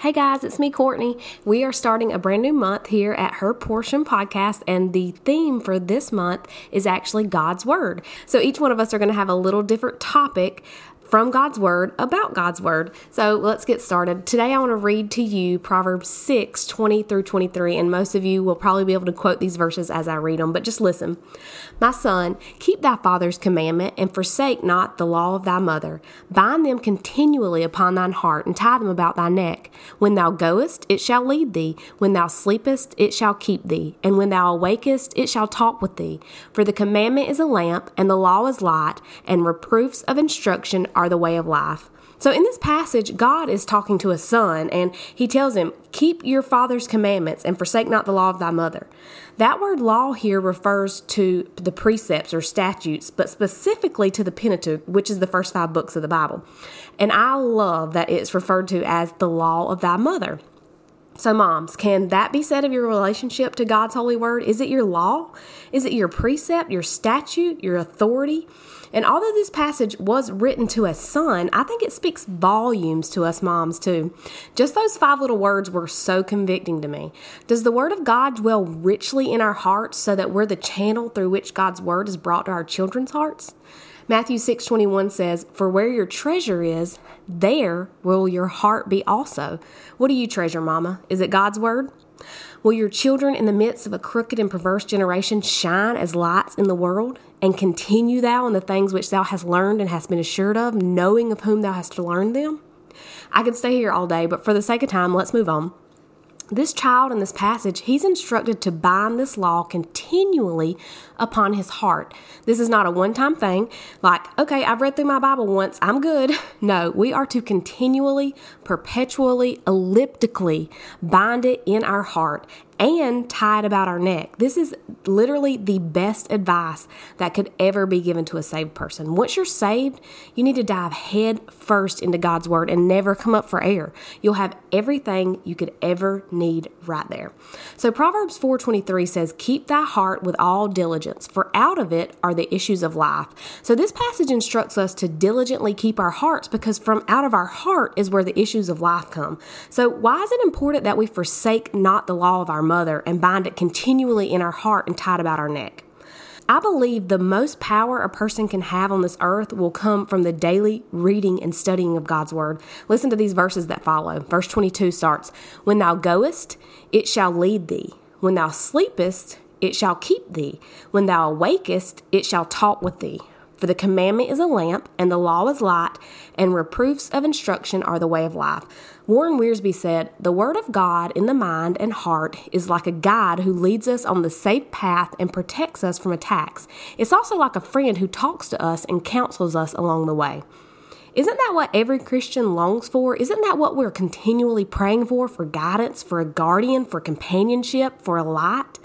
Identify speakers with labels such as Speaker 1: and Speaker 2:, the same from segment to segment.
Speaker 1: Hey guys, it's me, Quortney. We are starting a brand new month here at Her Portion Podcast, and the theme for this month is actually God's Word. So each one of us are going to have a little different topic from God's Word about God's Word. So let's get started. Today I want to read to you Proverbs 6 20 through 23, and most of you will probably be able to quote these verses as I read them, but just listen. My son, keep thy father's commandment and forsake not the law of thy mother. Bind them continually upon thine heart and tie them about thy neck. When thou goest, it shall lead thee. When thou sleepest, it shall keep thee. And when thou awakest, it shall talk with thee. For the commandment is a lamp, and the law is light, and reproofs of instruction are the way of life. So in this passage, God is talking to a son and he tells him, Keep your father's commandments and forsake not the law of thy mother. That word law here refers to the precepts or statutes, but specifically to the Pentateuch, which is the first five books of the Bible. And I love that it's referred to as the law of thy mother. So, moms, can that be said of your relationship to God's holy word? Is it your law? Is it your precept, your statute, your authority? And although this passage was written to a son, I think it speaks volumes to us moms too. Just those five little words were so convicting to me. Does the word of God dwell richly in our hearts so that we're the channel through which God's word is brought to our children's hearts? Matthew 6:21 says, "For where your treasure is, there will your heart be also." What do you treasure, mama? Is it God's word? Will your children in the midst of a crooked and perverse generation shine as lights in the world? And continue thou in the things which thou hast learned and hast been assured of, knowing of whom thou hast learned them? I could stay here all day, but for the sake of time, let's move on. This child in this passage, he's instructed to bind this law continually upon his heart. This is not a one time thing, like, okay, I've read through my Bible once, I'm good. No, we are to continually, perpetually, elliptically bind it in our heart and tied about our neck. This is literally the best advice that could ever be given to a saved person. Once you're saved, you need to dive head first into God's word and never come up for air. You'll have everything you could ever need right there. So Proverbs 4:23 says, "Keep thy heart with all diligence, for out of it are the issues of life." So this passage instructs us to diligently keep our hearts because from out of our heart is where the issues of life come. So why is it important that we forsake not the law of our mother and bind it continually in our heart and tie it about our neck. I believe the most power a person can have on this earth will come from the daily reading and studying of God's Word. Listen to these verses that follow. Verse 22 starts When thou goest, it shall lead thee. When thou sleepest, it shall keep thee. When thou awakest, it shall talk with thee. For the commandment is a lamp, and the law is light, and reproofs of instruction are the way of life. Warren Wiersbe said, The Word of God in the mind and heart is like a guide who leads us on the safe path and protects us from attacks. It's also like a friend who talks to us and counsels us along the way. Isn't that what every Christian longs for? Isn't that what we're continually praying for? For guidance, for a guardian, for companionship, for a light?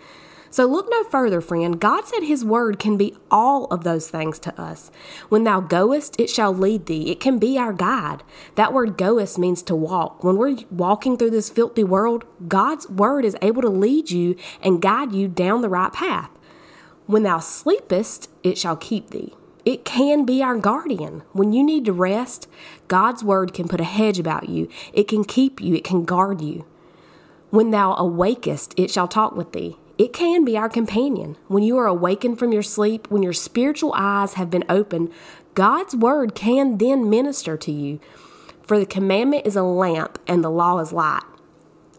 Speaker 1: So look no further, friend. God said His word can be all of those things to us. When thou goest, it shall lead thee. It can be our guide. That word goest means to walk. When we're walking through this filthy world, God's word is able to lead you and guide you down the right path. When thou sleepest, it shall keep thee. It can be our guardian. When you need to rest, God's word can put a hedge about you. It can keep you, it can guard you. When thou awakest, it shall talk with thee. It can be our companion. When you are awakened from your sleep, when your spiritual eyes have been opened, God's word can then minister to you. For the commandment is a lamp and the law is light.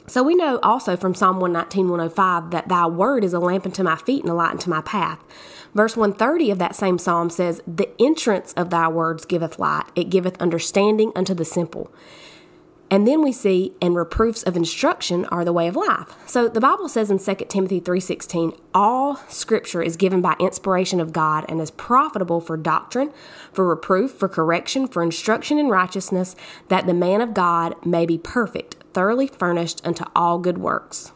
Speaker 1: So we know also from Psalm 119, 105 that thy word is a lamp unto my feet and a light unto my path. Verse 130 of that same psalm says, The entrance of thy words giveth light, it giveth understanding unto the simple. And then we see, and reproofs of instruction are the way of life. So the Bible says in 2 Timothy 3:16, all scripture is given by inspiration of God and is profitable for doctrine, for reproof, for correction, for instruction in righteousness, that the man of God may be perfect, thoroughly furnished unto all good works.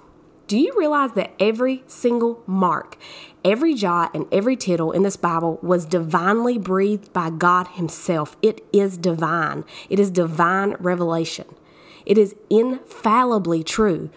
Speaker 1: Do you realize that every single mark, every jot, and every tittle in this Bible was divinely breathed by God Himself? It is divine, it is divine revelation. It is infallibly true.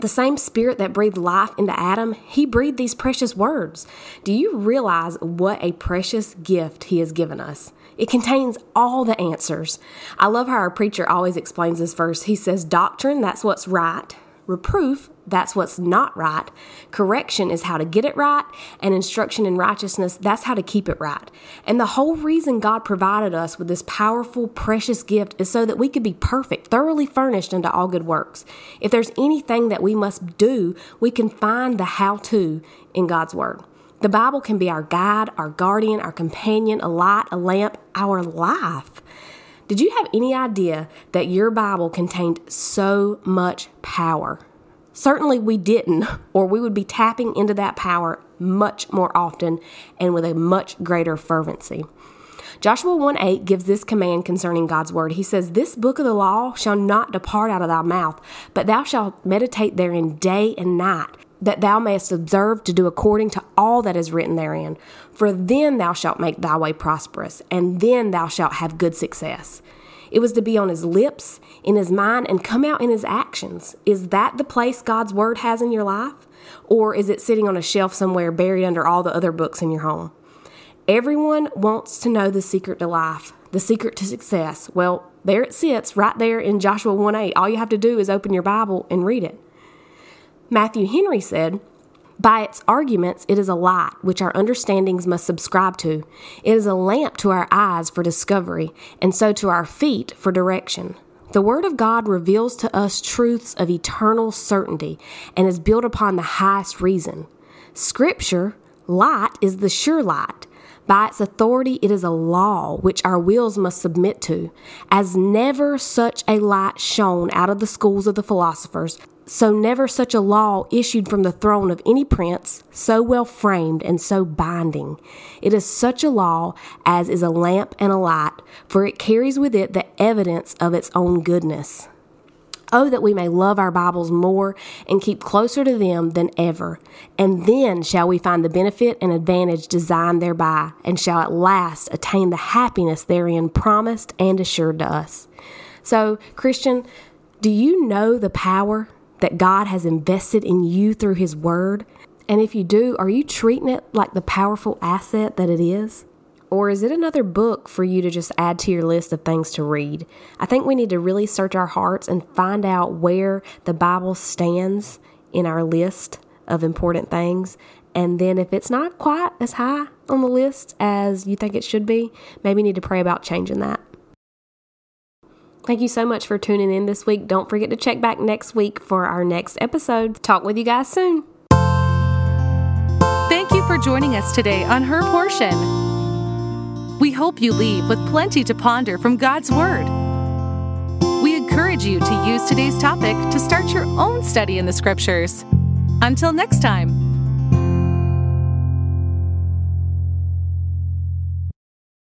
Speaker 1: The same spirit that breathed life into Adam, he breathed these precious words. Do you realize what a precious gift he has given us? It contains all the answers. I love how our preacher always explains this verse. He says, Doctrine, that's what's right. Reproof, that's what's not right. Correction is how to get it right. And instruction in righteousness, that's how to keep it right. And the whole reason God provided us with this powerful, precious gift is so that we could be perfect, thoroughly furnished unto all good works. If there's anything that we must do, we can find the how to in God's Word. The Bible can be our guide, our guardian, our companion, a light, a lamp, our life. Did you have any idea that your Bible contained so much power? Certainly we didn't, or we would be tapping into that power much more often and with a much greater fervency. Joshua 1 8 gives this command concerning God's word. He says, This book of the law shall not depart out of thy mouth, but thou shalt meditate therein day and night, that thou mayest observe to do according to all that is written therein. For then thou shalt make thy way prosperous, and then thou shalt have good success. It was to be on his lips, in his mind, and come out in his actions. Is that the place God's word has in your life? Or is it sitting on a shelf somewhere buried under all the other books in your home? Everyone wants to know the secret to life, the secret to success. Well, there it sits, right there in Joshua 1 8. All you have to do is open your Bible and read it. Matthew Henry said, by its arguments, it is a light which our understandings must subscribe to. It is a lamp to our eyes for discovery, and so to our feet for direction. The Word of God reveals to us truths of eternal certainty and is built upon the highest reason. Scripture, light, is the sure light. By its authority, it is a law which our wills must submit to. As never such a light shone out of the schools of the philosophers, so never such a law issued from the throne of any prince, so well framed and so binding. It is such a law as is a lamp and a light, for it carries with it the evidence of its own goodness. Oh, that we may love our Bibles more and keep closer to them than ever. And then shall we find the benefit and advantage designed thereby, and shall at last attain the happiness therein promised and assured to us. So, Christian, do you know the power that God has invested in you through His Word? And if you do, are you treating it like the powerful asset that it is? Or is it another book for you to just add to your list of things to read? I think we need to really search our hearts and find out where the Bible stands in our list of important things. And then if it's not quite as high on the list as you think it should be, maybe you need to pray about changing that. Thank you so much for tuning in this week. Don't forget to check back next week for our next episode. Talk with you guys soon.
Speaker 2: Thank you for joining us today on Her Portion. We hope you leave with plenty to ponder from God's Word. We encourage you to use today's topic to start your own study in the Scriptures. Until next time.